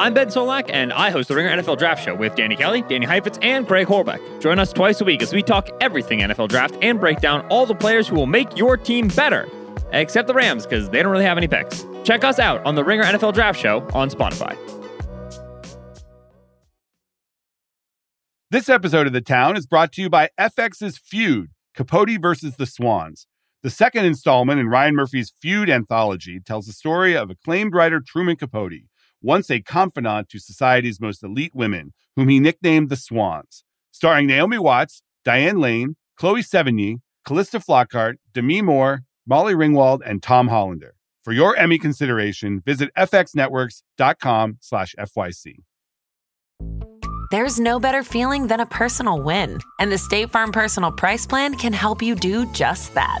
I'm Ben Solak, and I host the Ringer NFL Draft Show with Danny Kelly, Danny Heifetz, and Craig Horlbeck. Join us twice a week as we talk everything NFL Draft and break down all the players who will make your team better, except the Rams, because they don't really have any picks. Check us out on the Ringer NFL Draft Show on Spotify. This episode of The Town is brought to you by FX's Feud Capote versus the Swans. The second installment in Ryan Murphy's Feud anthology tells the story of acclaimed writer Truman Capote once a confidant to society's most elite women, whom he nicknamed the Swans. Starring Naomi Watts, Diane Lane, Chloe Sevigny, Calista Flockhart, Demi Moore, Molly Ringwald, and Tom Hollander. For your Emmy consideration, visit fxnetworks.com slash FYC. There's no better feeling than a personal win, and the State Farm Personal Price Plan can help you do just that.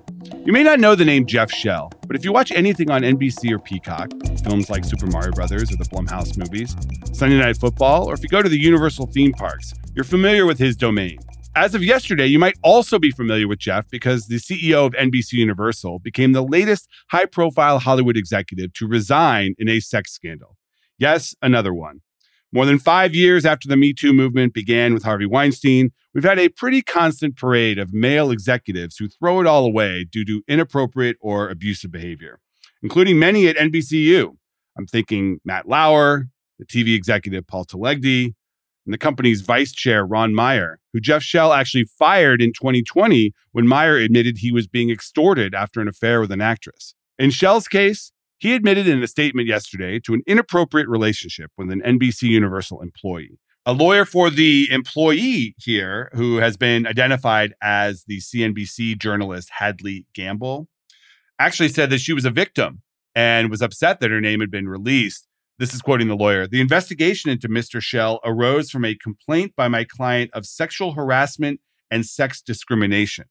You may not know the name Jeff Shell, but if you watch anything on NBC or Peacock, films like Super Mario Brothers or the Blumhouse movies, Sunday Night Football, or if you go to the Universal theme parks, you're familiar with his domain. As of yesterday, you might also be familiar with Jeff because the CEO of NBC Universal became the latest high profile Hollywood executive to resign in a sex scandal. Yes, another one. More than five years after the Me Too movement began with Harvey Weinstein, we've had a pretty constant parade of male executives who throw it all away due to inappropriate or abusive behavior, including many at NBCU. I'm thinking Matt Lauer, the TV executive Paul Telegdi, and the company's vice chair Ron Meyer, who Jeff Shell actually fired in 2020 when Meyer admitted he was being extorted after an affair with an actress. In Shell's case, he admitted in a statement yesterday to an inappropriate relationship with an NBC Universal employee. A lawyer for the employee here, who has been identified as the CNBC journalist Hadley Gamble, actually said that she was a victim and was upset that her name had been released. This is quoting the lawyer. The investigation into Mr. Shell arose from a complaint by my client of sexual harassment and sex discrimination.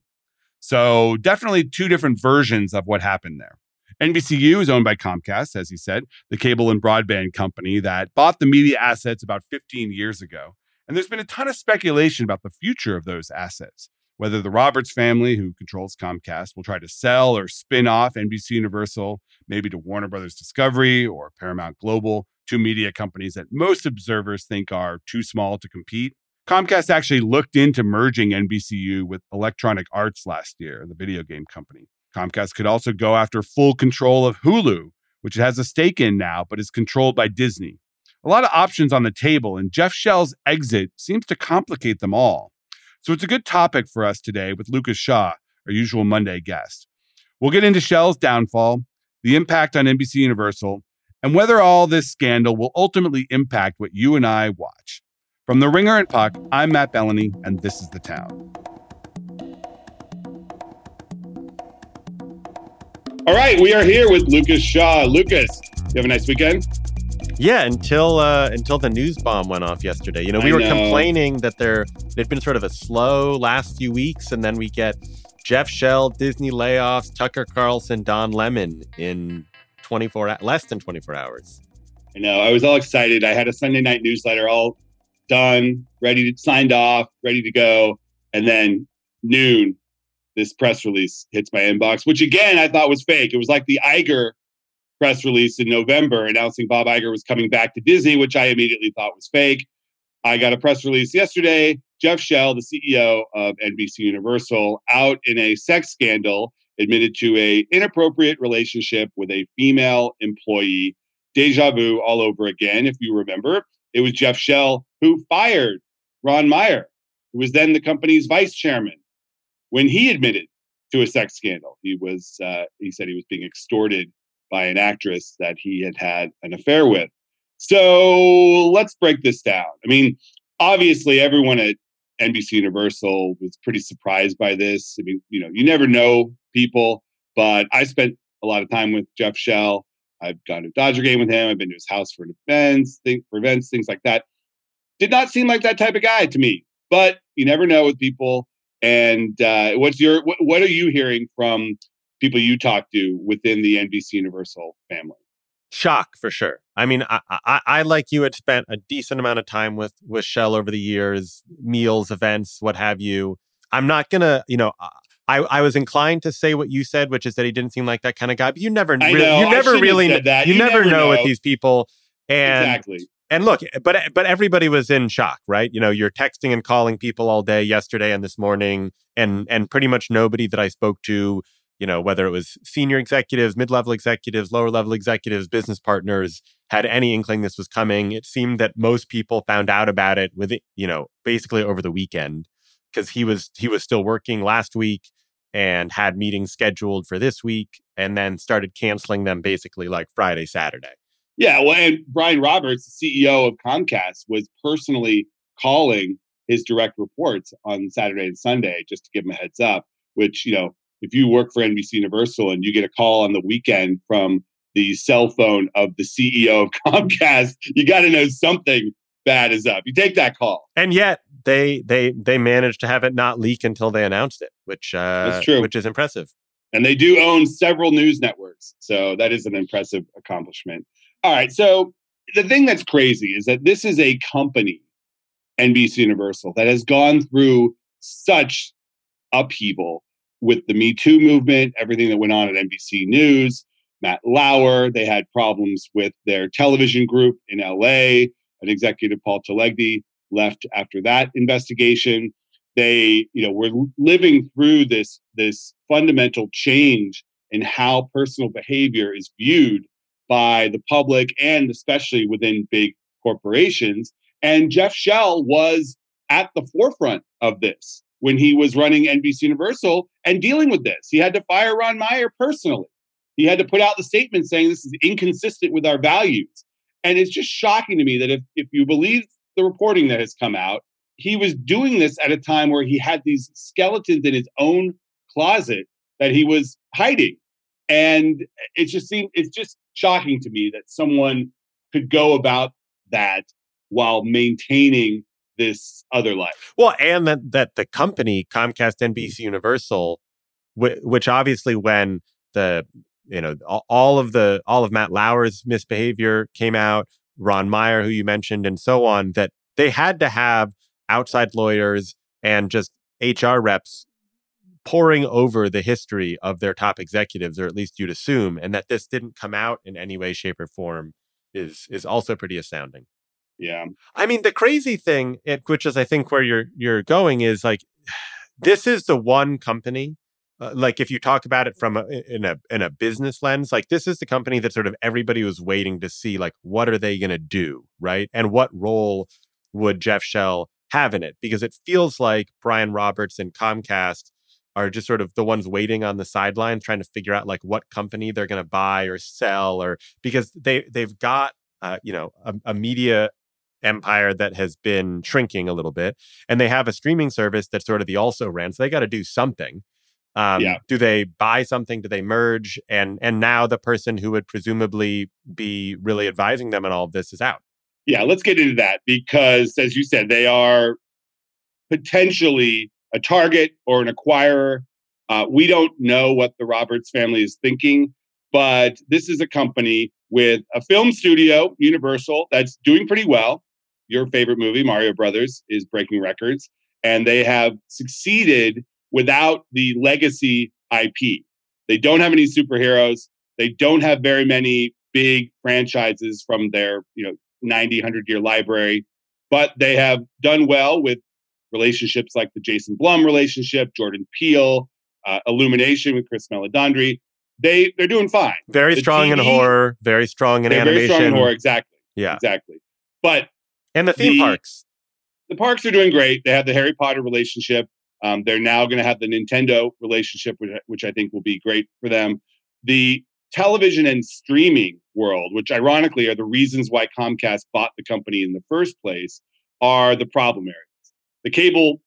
So, definitely two different versions of what happened there. NBCU is owned by Comcast, as he said, the cable and broadband company that bought the media assets about 15 years ago. And there's been a ton of speculation about the future of those assets, whether the Roberts family, who controls Comcast, will try to sell or spin off NBC Universal, maybe to Warner Brothers Discovery or Paramount Global, two media companies that most observers think are too small to compete. Comcast actually looked into merging NBCU with Electronic Arts last year, the video game company. Comcast could also go after full control of Hulu, which it has a stake in now, but is controlled by Disney. A lot of options on the table, and Jeff Shell's exit seems to complicate them all. So it's a good topic for us today with Lucas Shaw, our usual Monday guest. We'll get into Shell's downfall, the impact on NBC Universal, and whether all this scandal will ultimately impact what you and I watch. From The Ringer and Puck, I'm Matt Belloni, and this is The Town. All right, we are here with Lucas Shaw. Lucas, you have a nice weekend. Yeah, until uh, until the news bomb went off yesterday. You know, we I were know. complaining that there there'd been sort of a slow last few weeks, and then we get Jeff Shell, Disney layoffs, Tucker Carlson, Don Lemon in 24 less than 24 hours. I know. I was all excited. I had a Sunday night newsletter all done, ready to signed off, ready to go, and then noon, this press release hits my inbox, which again I thought was fake. It was like the Iger press release in November announcing Bob Iger was coming back to Disney, which I immediately thought was fake. I got a press release yesterday. Jeff Shell, the CEO of NBC Universal, out in a sex scandal, admitted to a inappropriate relationship with a female employee. Deja vu all over again. If you remember, it was Jeff Shell who fired Ron Meyer, who was then the company's vice chairman, when he admitted to a sex scandal. He was uh, he said he was being extorted by an actress that he had had an affair with. So let's break this down. I mean, obviously, everyone at NBC Universal was pretty surprised by this. I mean, you know, you never know people, but I spent a lot of time with Jeff Shell. I've gone to a Dodger game with him. I've been to his house for events, think, for events, things like that. Did not seem like that type of guy to me. But you never know with people. And uh, what's your what, what are you hearing from people you talk to within the NBC Universal family? Shock for sure. I mean, I, I, I like you had spent a decent amount of time with with Shell over the years, meals, events, what have you. I'm not gonna, you know, I, I was inclined to say what you said, which is that he didn't seem like that kind of guy. But you never, really, know, you never really, you, You never, never know, with these people. And exactly. And look, but but everybody was in shock, right? You know, you're texting and calling people all day yesterday and this morning, and and pretty much nobody that I spoke to, you know, whether it was senior executives, mid level executives, lower level executives, business partners, had any inkling this was coming. It seemed that most people found out about it with you know basically over the weekend because he was he was still working last week and had meetings scheduled for this week and then started canceling them basically like Friday, Saturday. Yeah, well, and Brian Roberts, the CEO of Comcast, was personally calling his direct reports on Saturday and Sunday just to give him a heads up. Which you know, if you work for NBC Universal and you get a call on the weekend from the cell phone of the CEO of Comcast, you got to know something bad is up. You take that call. And yet they they they managed to have it not leak until they announced it, which uh That's true. which is impressive. And they do own several news networks. So that is an impressive accomplishment. All right. So the thing that's crazy is that this is a company, NBC Universal, that has gone through such upheaval with the Me Too movement, everything that went on at NBC News, Matt Lauer. They had problems with their television group in LA. An executive, Paul Telegdi, left after that investigation they you know were living through this this fundamental change in how personal behavior is viewed by the public and especially within big corporations. And jeff shell was at the forefront of this when he was running nbc universal and dealing with this. He had to fire ron meyer personally. He had to put out the statement saying this is inconsistent with our values. And it's just shocking to me that if, if you believe the reporting that has come out he was doing this at a time where he had these skeletons in his own closet that he was hiding. And it just seemed it's just shocking to me that someone could go about that while maintaining this other life. Well, and that that the company Comcast NBC Universal, wh- which obviously when the you know all of the all of Matt Lauer's misbehavior came out, Ron Meyer, who you mentioned, and so on, that they had to have outside lawyers and just HR reps poring over the history of their top executives, or at least you'd assume, and that this didn't come out in any way, shape, or form is is also pretty astounding. Yeah. I mean, the crazy thing, it, which is I think where you're you're going, is like this is the one company. Uh, like if you talk about it from a, in a in a business lens, like this is the company that sort of everybody was waiting to see, like what are they going to do, right? And what role would Jeff Shell have in it? Because it feels like Brian Roberts and Comcast are just sort of the ones waiting on the sidelines, trying to figure out like what company they're going to buy or sell, or because they they've got uh, you know a, a media empire that has been shrinking a little bit and they have a streaming service that's sort of the also ran so they got to do something. Um, Yeah. do they buy something? Do they merge? And and now the person who would presumably be really advising them on all of this is out. Yeah, let's get into that because, as you said, they are potentially a target or an acquirer. Uh, we don't know what the Roberts family is thinking, but this is a company with a film studio, Universal, that's doing pretty well. Your favorite movie, Mario Brothers, is breaking records, and they have succeeded without the legacy IP. They don't have any superheroes. They don't have very many big franchises from their, you know, 90, 100 year library, but they have done well with relationships like the Jason Blum relationship, Jordan Peele, uh, Illumination with Chris Meledandri. They they're doing fine. very The strong in horror very strong in they're very animation strong in horror, exactly, yeah exactly. But and the theme The- parks the parks are doing great. They have the Harry Potter relationship. Um, they're now going to have the Nintendo relationship, which, which I think will be great for them. The television and streaming world, which ironically are the reasons why Comcast bought the company in the first place, are the problem areas. The cable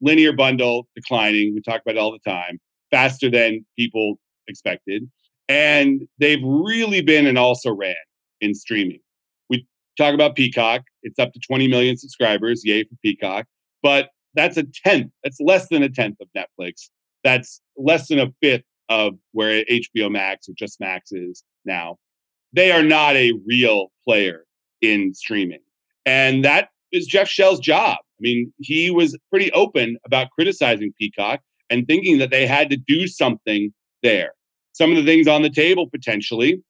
linear bundle declining. We talk about it all the time, faster than people expected. And they've really been and also ran in streaming. We talk about Peacock. It's up to 20 million subscribers. Yay for Peacock. But that's a tenth. That's less than a tenth of Netflix. That's less than a fifth of where HBO Max or just Max is now. They are not a real player in streaming. And that is Jeff Shell's job. I mean, he was pretty open about criticizing Peacock and thinking that they had to do something there. Some of the things on the table potentially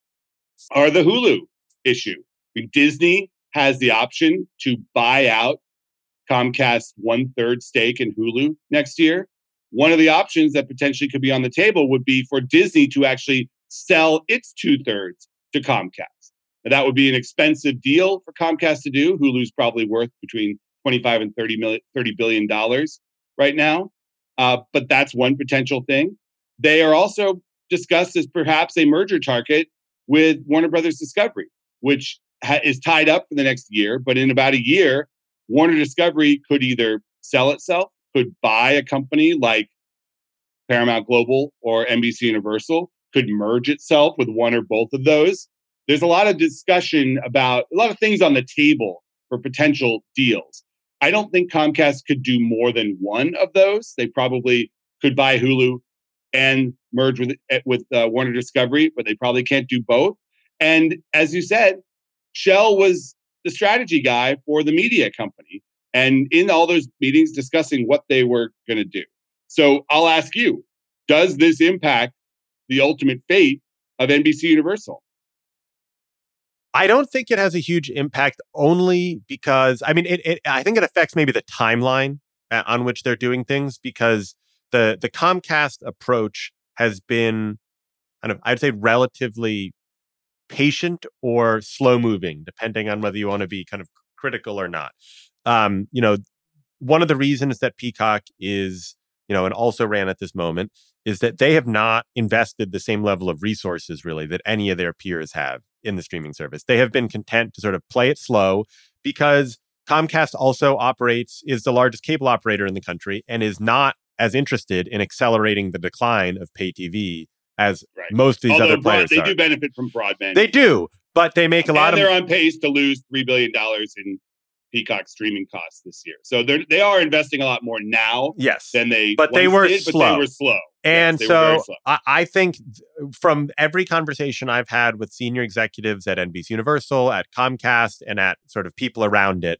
are the Hulu issue. I mean, Disney has the option to buy out Comcast one third stake in Hulu next year. One of the options that potentially could be on the table would be for Disney to actually sell its two thirds to Comcast. Now, that would be an expensive deal for Comcast to do. Hulu's probably worth between 25 and 30 million, 30 billion dollars right now. Uh, but that's one potential thing. They are also discussed as perhaps a merger target with Warner Brothers Discovery, which ha- is tied up for the next year. But in about a year, Warner Discovery could either sell itself, could buy a company like Paramount Global or NBC Universal, could merge itself with one or both of those. There's a lot of discussion about a lot of things on the table for potential deals. I don't think Comcast could do more than one of those. They probably could buy Hulu and merge with eh, with uh, Warner Discovery, but they probably can't do both. And as you said, Shell was the strategy guy for the media company, and in all those meetings discussing what they were going to do. So I'll ask you: Does this impact the ultimate fate of NBC Universal? I don't think it has a huge impact only because I mean it, it I think it affects maybe the timeline uh, on which they're doing things because the the Comcast approach has been kind of I'd say relatively patient or slow moving depending on whether you want to be kind of critical or not. Um, you know, one of the reasons that Peacock is, you know, and also ran at this moment is that they have not invested the same level of resources really that any of their peers have in the streaming service. They have been content to sort of play it slow because Comcast also operates, is the largest cable operator in the country and is not as interested in accelerating the decline of pay TV as right. most of these Although other players broad, they are. do benefit from broadband. They do, but they make a lot and of. They're on pace to lose three billion dollars in Peacock streaming costs this year. So they they are investing a lot more now. Yes, than they but they were did, slow. But they were slow. And yes, so I, I, think from every conversation I've had with senior executives at NBC Universal, at Comcast, and at sort of people around it,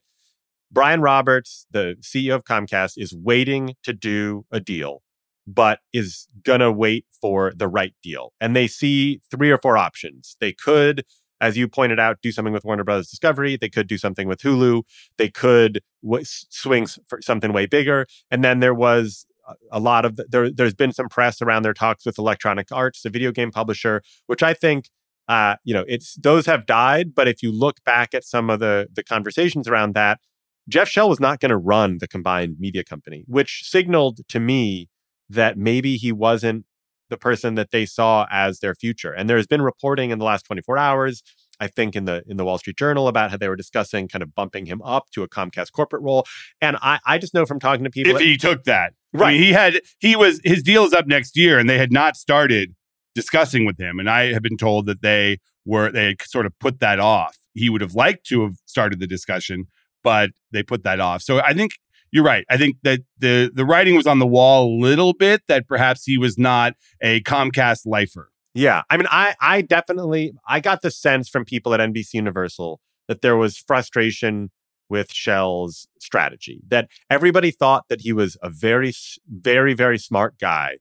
Brian Roberts, the CEO of Comcast, is waiting to do a deal, but is going to wait for the right deal. And they see three or four options. They could as you pointed out, do something with Warner Brothers Discovery. They could do something with Hulu. They could w- swing for something way bigger. And then there was a lot of there. There's been some press around their talks with Electronic Arts, the video game publisher, which I think. Uh, you know, it's those have died, but if you look back at some of the the conversations around that, Jeff Shell was not going to run the combined media company, which signaled to me that maybe he wasn't the person that they saw as their future. And there's been reporting in the last 24 hours, I think in the in the Wall Street Journal about how they were discussing kind of bumping him up to a Comcast corporate role. And I, I just know from talking to people if he took that. Right. I mean, he had he was his deal is up next year and they had not started discussing with him. And I have been told that they were they had sort of put that off. He would have liked to have started the discussion, but they put that off. So I think you're right. I think that the the writing was on the wall a little bit that perhaps he was not a Comcast lifer. Yeah, I mean, I I definitely I got the sense from people at NBC Universal that there was frustration with Shell's strategy. That everybody thought that he was a very very very smart guy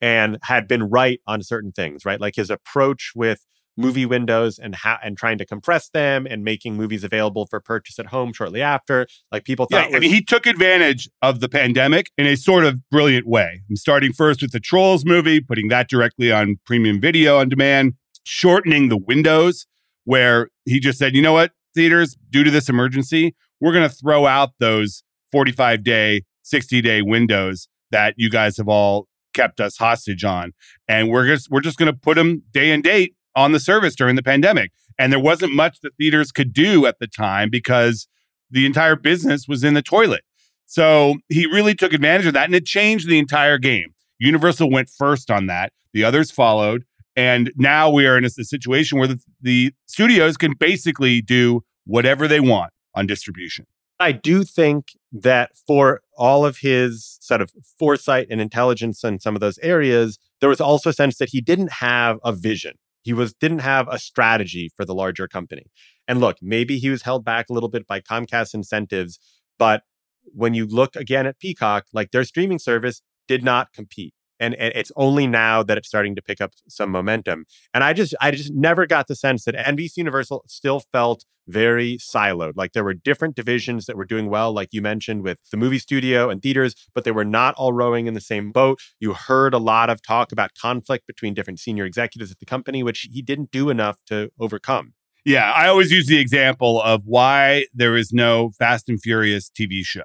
and had been right on certain things, right? Like his approach with movie windows and ha- and trying to compress them and making movies available for purchase at home shortly after. Like people thought, yeah, was- I mean, he took advantage of the pandemic in a sort of brilliant way. I'm starting first with the Trolls movie, putting that directly on premium video on demand, shortening the windows where he just said, you know what, theaters, due to this emergency, we're going to throw out those 45 day, 60 day windows that you guys have all kept us hostage on and we're just we're just going to put them day and date on the service during the pandemic. And there wasn't much that theaters could do at the time because the entire business was in the toilet. So he really took advantage of that and it changed the entire game. Universal went first on that, the others followed. And now we are in a, a situation where the, the studios can basically do whatever they want on distribution. I do think that for all of his sort of foresight and intelligence in some of those areas, there was also a sense that he didn't have a vision. He was didn't have a strategy for the larger company. And look, maybe he was held back a little bit by Comcast incentives, but when you look again at Peacock, like their streaming service did not compete. And, it's only now that it's starting to pick up some momentum. And I just I just never got the sense that NBC Universal still felt very siloed. Like there were different divisions that were doing well, like you mentioned with the movie studio and theaters, but they were not all rowing in the same boat. You heard a lot of talk about conflict between different senior executives at the company, which he didn't do enough to overcome. Yeah, I always use the example of why there is no Fast and Furious TV show.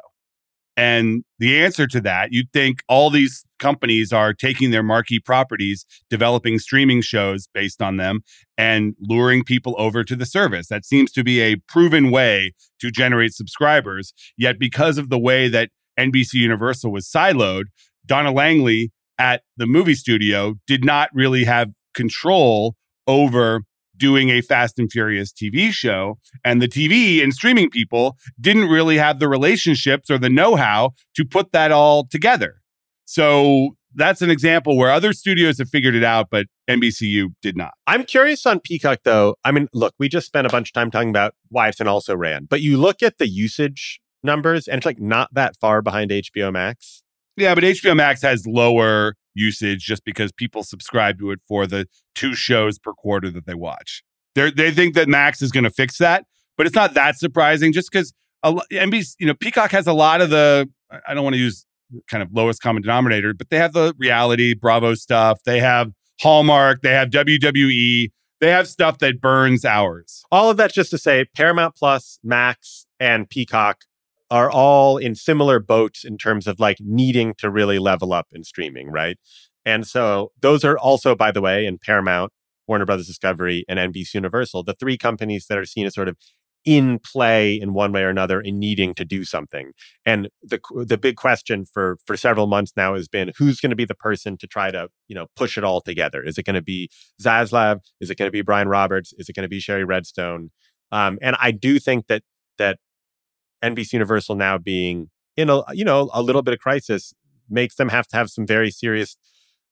And the answer to that, you'd think all these companies are taking their marquee properties, developing streaming shows based on them, and luring people over to the service. That seems to be a proven way to generate subscribers. Yet, because of the way that NBC Universal was siloed, Donna Langley at the movie studio did not really have control over doing a Fast and Furious TV show. And the TV and streaming people didn't really have the relationships or the know how to put that all together. So that's an example where other studios have figured it out, but NBCU did not. I'm curious on Peacock, though. I mean, look, we just spent a bunch of time talking about why it's an also ran, but you look at the usage numbers and it's like not that far behind HBO Max. Yeah, but HBO Max has lower usage just because people subscribe to it for the two shows per quarter that they watch. They they think that Max is going to fix that, but it's not that surprising just because NBC, you know, Peacock has a lot of the I don't want to use kind of lowest common denominator, but they have the reality Bravo stuff. They have Hallmark. They have WWE. They have stuff that burns hours. All of that's just to say Paramount Plus, Max, and Peacock are all in similar boats in terms of like needing to really level up in streaming, right? And so those are also, by the way, in Paramount, Warner Brothers Discovery, and NBC Universal, the three companies that are seen as sort of in play in one way or another in needing to do something. And the the big question for for several months now has been who's going to be the person to try to, you know, push it all together? Is it going to be Zaslav? Is it going to be Brian Roberts? Is it going to be Shari Redstone? Um, and I do think that that NBC Universal now being in a you know a little bit of crisis makes them have to have some very serious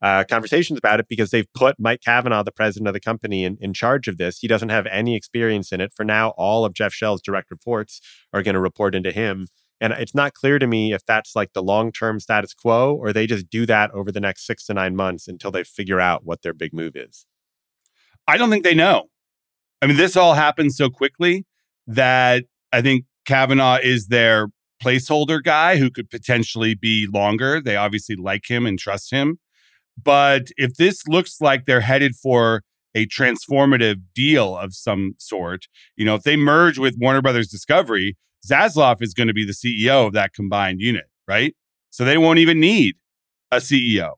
uh, conversations about it because they've put Mike Cavanagh, the president of the company, in, in charge of this. He doesn't have any experience in it. For now, all of Jeff Shell's direct reports are going to report into him. And it's not clear to me if that's like the long term status quo or they just do that over the next six to nine months until they figure out what their big move is. I don't think they know. I mean, this all happened so quickly that I think Cavanagh is their placeholder guy who could potentially be longer. They obviously like him and trust him. But if this looks like they're headed for a transformative deal of some sort, you know, if they merge with Warner Brothers Discovery, Zaslav is going to be the CEO of that combined unit, right? So they won't even need a CEO.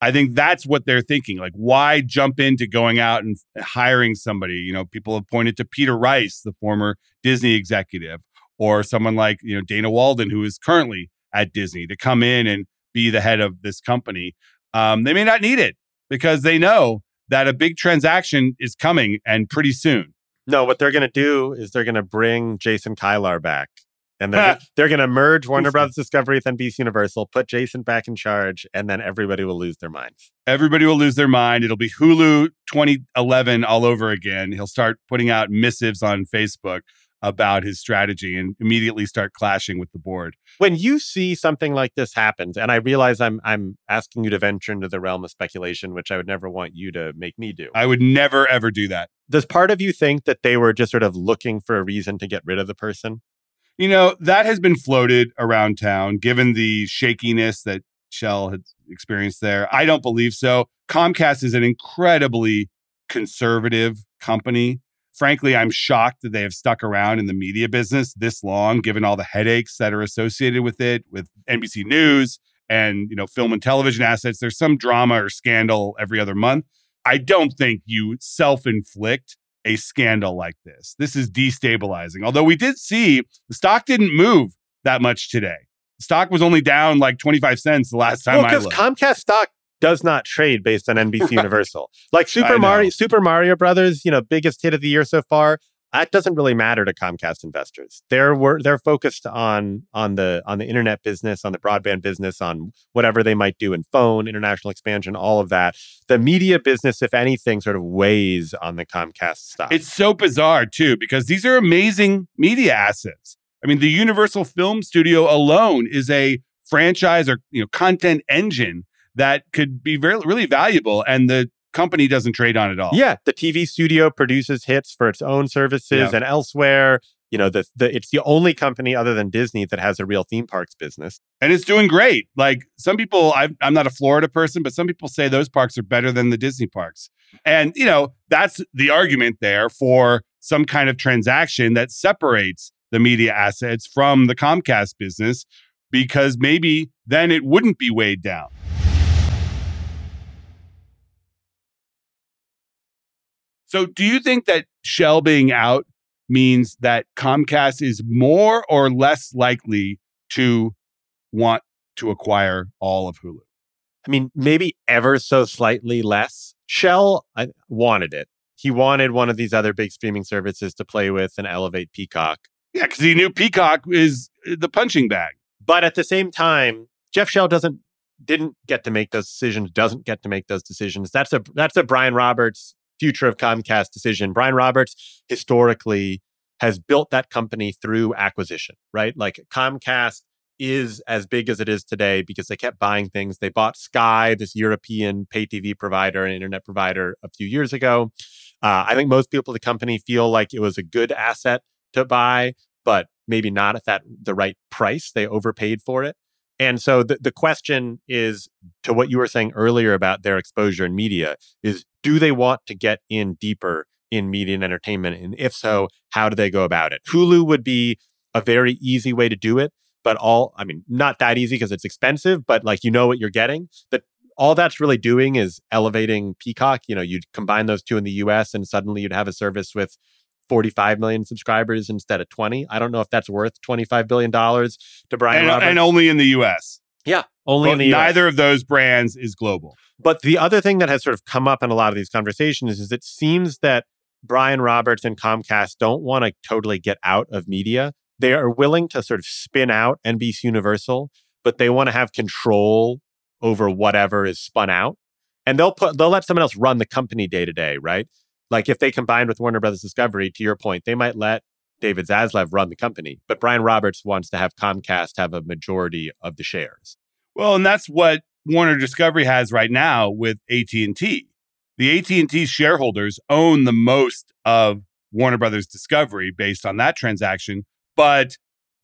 I think that's what they're thinking. Like, why jump into going out and hiring somebody? You know, people have pointed to Peter Rice, the former Disney executive, or someone like, you know, Dana Walden, who is currently at Disney, to come in and be the head of this company. Um, they may not need it because they know that a big transaction is coming and pretty soon. No, what they're going to do is they're going to bring Jason Kilar back and they're, they're going to merge Warner Brothers Discovery with NBC Universal, put Jason back in charge, and then everybody will lose their minds. Everybody will lose their mind. It'll be Hulu 2011 all over again. He'll start putting out missives on Facebook about his strategy and immediately start clashing with the board. When you see something like this happens, and I realize I'm I'm asking you to venture into the realm of speculation, which I would never want you to make me do. I would never ever do that. Does part of you think that they were just sort of looking for a reason to get rid of the person? You know, that has been floated around town given the shakiness that Shell had experienced there. I don't believe so. Comcast is an incredibly conservative company. Frankly, I'm shocked that they have stuck around in the media business this long, given all the headaches that are associated with it, with NBC News and you know film and television assets. There's some drama or scandal every other month. I don't think you self-inflict a scandal like this. This is destabilizing. Although we did see the stock didn't move that much today. The stock was only down like 25 cents the last time well, I because looked. Comcast stock does not trade based on NBC Universal. Like Super Mario, Super Mario Brothers, you know, biggest hit of the year so far. That doesn't really matter to Comcast investors. They're they're focused on on the on the internet business, on the broadband business, on whatever they might do in phone, international expansion, all of that. The media business, if anything, sort of weighs on the Comcast stock. It's so bizarre too because these are amazing media assets. I mean, the Universal Film Studio alone is a franchise or you know content engine that could be very really valuable, and the company doesn't trade on it all. Yeah, the TV studio produces hits for its own services yeah. and elsewhere. You know, the, the it's the only company other than Disney that has a real theme parks business, and it's doing great. Like some people, i I'm not a Florida person, but some people say those parks are better than the Disney parks, and you know that's the argument there for some kind of transaction that separates the media assets from the Comcast business, because maybe then it wouldn't be weighed down. So, do you think that Shell being out means that Comcast is more or less likely to want to acquire all of Hulu? I mean, maybe ever so slightly less. Shell I, wanted it. He wanted one of these other big streaming services to play with and elevate Peacock. Yeah, because he knew Peacock is uh, the punching bag. But at the same time, Jeff Shell doesn't didn't get to make those decisions. Doesn't get to make those decisions. That's a that's a Brian Roberts future of Comcast decision. Brian Roberts historically has built that company through acquisition, right? Like Comcast is as big as it is today because they kept buying things. They bought Sky, this European pay TV provider and internet provider, a few years ago. Uh, I think most people at the company feel like it was a good asset to buy, but maybe not at that the right price. They overpaid for it. And so the, the question is to what you were saying earlier about their exposure in media is do they want to get in deeper in media and entertainment? And if so, how do they go about it? Hulu would be a very easy way to do it, but all, I mean, not that easy because it's expensive, but like you know what you're getting. That all that's really doing is elevating Peacock. You know, you'd combine those two in the US and suddenly you'd have a service with 45 million subscribers instead of 20. I don't know if that's worth 25 billion dollars to Brian and, uh, and only in the US. Yeah, only but in the neither of those brands is global. But the other thing that has sort of come up in a lot of these conversations is it seems that Brian Roberts and Comcast don't want to totally get out of media. They are willing to sort of spin out NBC Universal, but they want to have control over whatever is spun out. And they'll put they'll let someone else run the company day to day, right? Like if they combined with Warner Brothers Discovery, to your point, they might let David Zaslav run the company, but Brian Roberts wants to have Comcast have a majority of the shares. Well, and that's what Warner Discovery has right now with AT&T. The AT&T shareholders own the most of Warner Brothers Discovery based on that transaction, but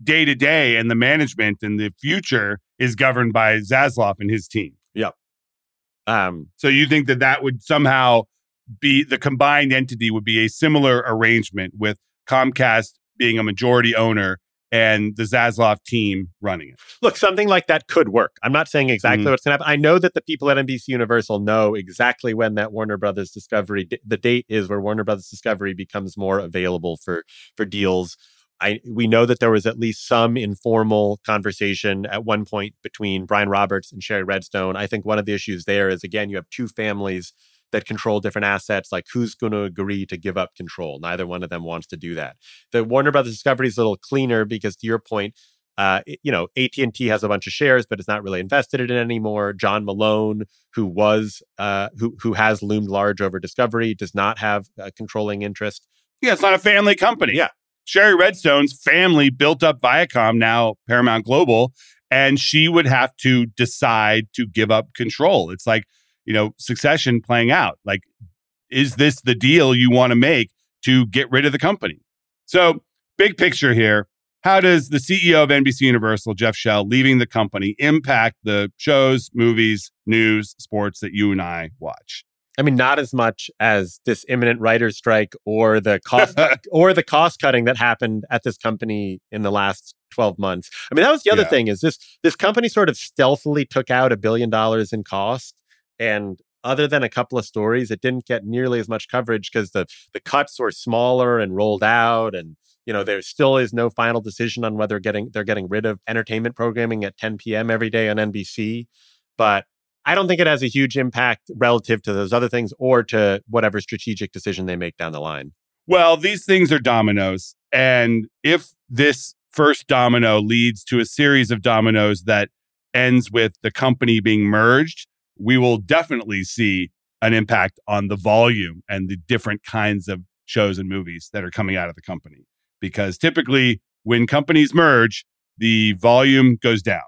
day to day and the management and the future is governed by Zaslav and his team. Yep. Um, so you think that that would somehow be the combined entity would be a similar arrangement with Comcast being a majority owner and the Zaslav team running it. Look, something like that could work. I'm not saying exactly mm-hmm. what's going to happen. I know that the people at NBC Universal know exactly when that Warner Brothers Discovery the date is where Warner Brothers Discovery becomes more available for for deals. I we know that there was at least some informal conversation at one point between Brian Roberts and Shari Redstone. I think one of the issues there is again you have two families that control different assets like who's going to agree to give up control? Neither one of them wants to do that. The warner brothers discovery is a little cleaner because to your point uh, you know AT&T has a bunch of shares but it's not really invested in it anymore. John Malone who was uh, who who has loomed large over Discovery does not have a controlling interest. Yeah it's not a family company. Yeah. Shari Redstone's family built up Viacom now Paramount Global and she would have to decide to give up control. It's like you know, succession playing out. Like, is this the deal you want to make to get rid of the company? So, big picture here. How does the CEO of NBC Universal, Jeff Shell, leaving the company impact the shows, movies, news, sports that you and I watch? I mean, not as much as this imminent writer's strike or the cost or the cost cutting that happened at this company in the last 12 months. I mean, that was the other yeah. thing is this this company sort of stealthily took out a billion dollars in cost and other than a couple of stories, it didn't get nearly as much coverage because the the cuts were smaller and rolled out, and you know there still is no final decision on whether getting they're getting rid of entertainment programming at 10 p.m. every day on NBC. But I don't think it has a huge impact relative to those other things or to whatever strategic decision they make down the line. Well, these things are dominoes. And if this first domino leads to a series of dominoes that ends with the company being merged, we will definitely see an impact on the volume and the different kinds of shows and movies that are coming out of the company. Because typically, when companies merge, the volume goes down.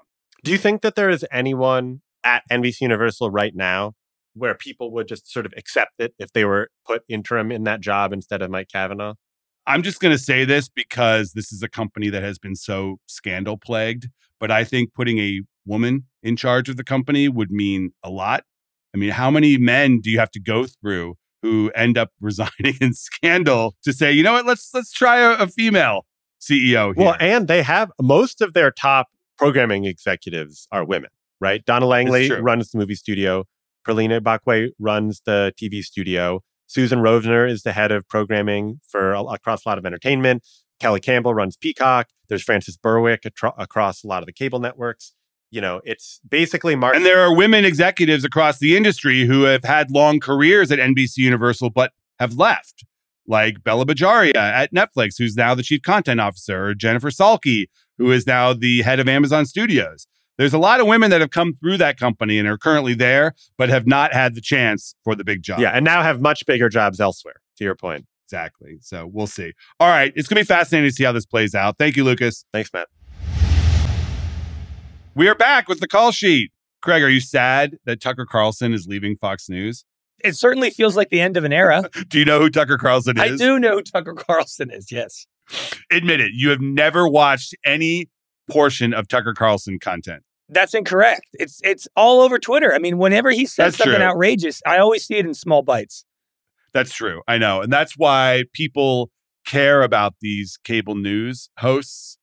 Do you think that there is anyone at NBC Universal right now where people would just sort of accept it if they were put interim in that job instead of Mike Cavanagh? I'm just going to say this because this is a company that has been so scandal plagued, but I think putting a woman in charge of the company would mean a lot. I mean, how many men do you have to go through who end up resigning in scandal to say, you know what, let's let's try a, a female CEO here. Well, and they have most of their top programming executives are women, right? Donna Langley runs the movie studio. Pearlena Igbokwe runs the TV studio. Susan Rovner is the head of programming for across a lot of entertainment. Kelly Campbell runs Peacock. There's Frances Berwick atro- across a lot of the cable networks. You know, it's basically. And there are women executives across the industry who have had long careers at NBC Universal but have left, like Bela Bajaria at Netflix, who's now the chief content officer, or Jennifer Salke, who is now the head of Amazon Studios. There's a lot of women that have come through that company and are currently there, but have not had the chance for the big job. yeah, and now have much bigger jobs elsewhere. To your point. exactly. So we'll see. All right. It's going to be fascinating to see how this plays out. Thank you, Lucas. Thanks, Matt. We are back with the call sheet. Craig, are you sad that Tucker Carlson is leaving Fox News? It certainly feels like the end of an era. Do you know who Tucker Carlson is? I do know who Tucker Carlson is. Yes. Admit it. You have never watched any portion of Tucker Carlson content. That's incorrect. It's it's all over Twitter. I mean, whenever he says That's something true. outrageous, I always see it in small bites. That's true. I know. And that's why people care about these cable news hosts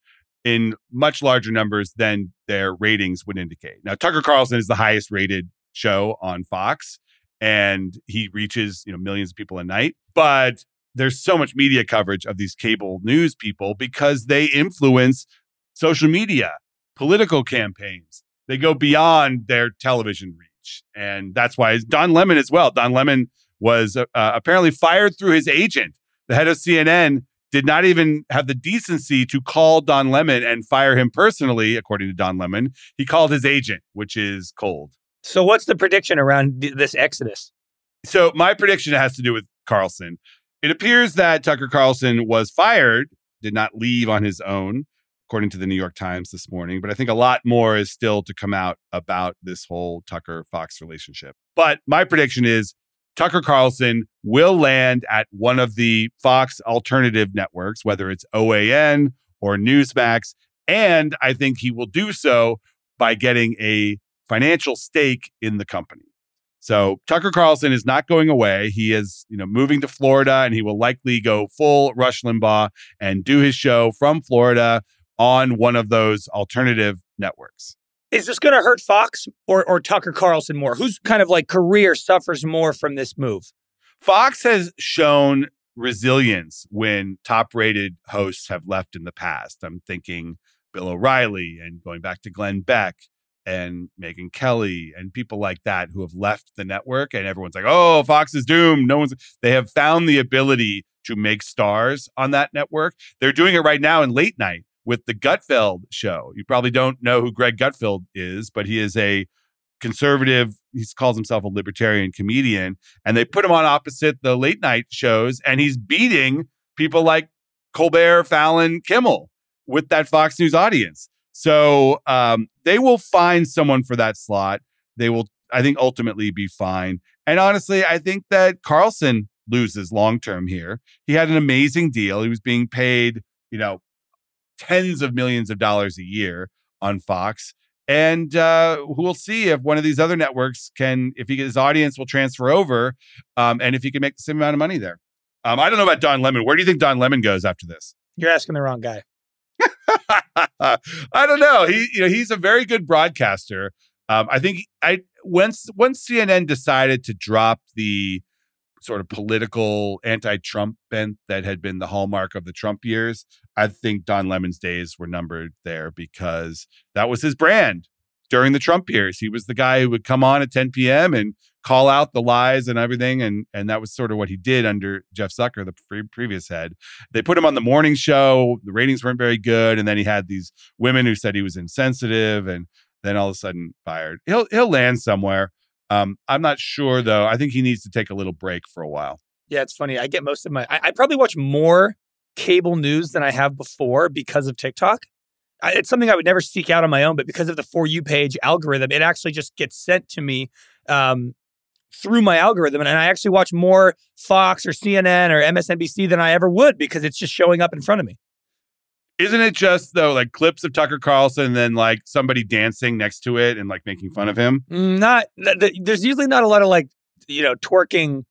in much larger numbers than their ratings would indicate. Now, Tucker Carlson is the highest rated show on Fox and he reaches, you know, millions of people a night, but there's so much media coverage of these cable news people because they influence social media, political campaigns. They go beyond their television reach. And that's why Don Lemon as well. Don Lemon was uh, apparently fired through his agent. The head of CNN did not even have the decency to call Don Lemon and fire him personally, according to Don Lemon. He called his agent, which is cold. So, what's the prediction around th- this exodus? So, my prediction has to do with Carlson. It appears that Tucker Carlson was fired, did not leave on his own, according to the New York Times this morning. But I think a lot more is still to come out about this whole Tucker Fox relationship. But my prediction is Tucker Carlson will land at one of the Fox alternative networks, whether it's OAN or Newsmax. And I think he will do so by getting a financial stake in the company. So Tucker Carlson is not going away. He is, you know, moving to Florida and he will likely go full Rush Limbaugh and do his show from Florida on one of those alternative networks. Is this going to hurt Fox or, or Tucker Carlson more? Whose kind of like career suffers more from this move? Fox has shown resilience when top rated hosts have left in the past. I'm thinking Bill O'Reilly and going back to Glenn Beck and Megyn Kelly and people like that who have left the network and everyone's like, "Oh, Fox is doomed." No one's they have found the ability to make stars on that network. They're doing it right now in late night with the Gutfeld show. You probably don't know who Greg Gutfeld is, but he is a conservative, he calls himself a libertarian comedian, and they put him on opposite the late night shows and he's beating people like Colbert, Fallon, Kimmel with that Fox News audience. So um, they will find someone for that slot. They will, I think, ultimately be fine. And honestly, I think that Carlson loses long term here. He had an amazing deal. He was being paid, you know, tens of millions of dollars a year on Fox. And uh, we'll see if one of these other networks can, if he, his audience will transfer over, um, and if he can make the same amount of money there. Um, I don't know about Don Lemon. Where do you think Don Lemon goes after this? You're asking the wrong guy. I don't know. He, you know, he's a very good broadcaster. Um, I think I once once CNN decided to drop the sort of political anti-Trump bent that had been the hallmark of the Trump years, I think Don Lemon's days were numbered there because that was his brand. during the Trump years. He was the guy who would come on at 10 p.m. and call out the lies and everything. And, and that was sort of what he did under Jeff Zucker, the pre- previous head. They put him on the morning show. The ratings weren't very good. And then he had these women who said he was insensitive and then all of a sudden fired. He'll, he'll land somewhere. Um, I'm not sure though. I think he needs to take a little break for a while. Yeah, it's funny. I get most of my. I, I probably watch more cable news than I have before because of TikTok. I, it's something I would never seek out on my own, but because of the for you page algorithm, it actually just gets sent to me um, through my algorithm, and I actually watch more Fox or CNN or MSNBC than I ever would because it's just showing up in front of me. Isn't it just though like clips of Tucker Carlson and then like somebody dancing next to it and like making fun of him? Mm, Not th- th- there's usually not a lot of like you know twerking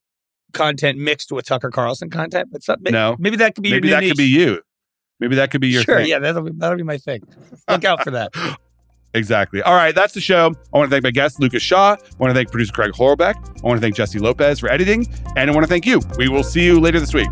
content mixed with Tucker Carlson content, but some, No. maybe that could be Maybe that could be you. Maybe that could be your sure, thing. yeah, that'll be, that'll be my thing. Look out for that. Exactly. All right, that's the show. I want to thank my guest, Lucas Shaw. I want to thank producer Craig Horlbeck. I want to thank Jessie Lopez for editing. And I want to thank you. We will see you later this week.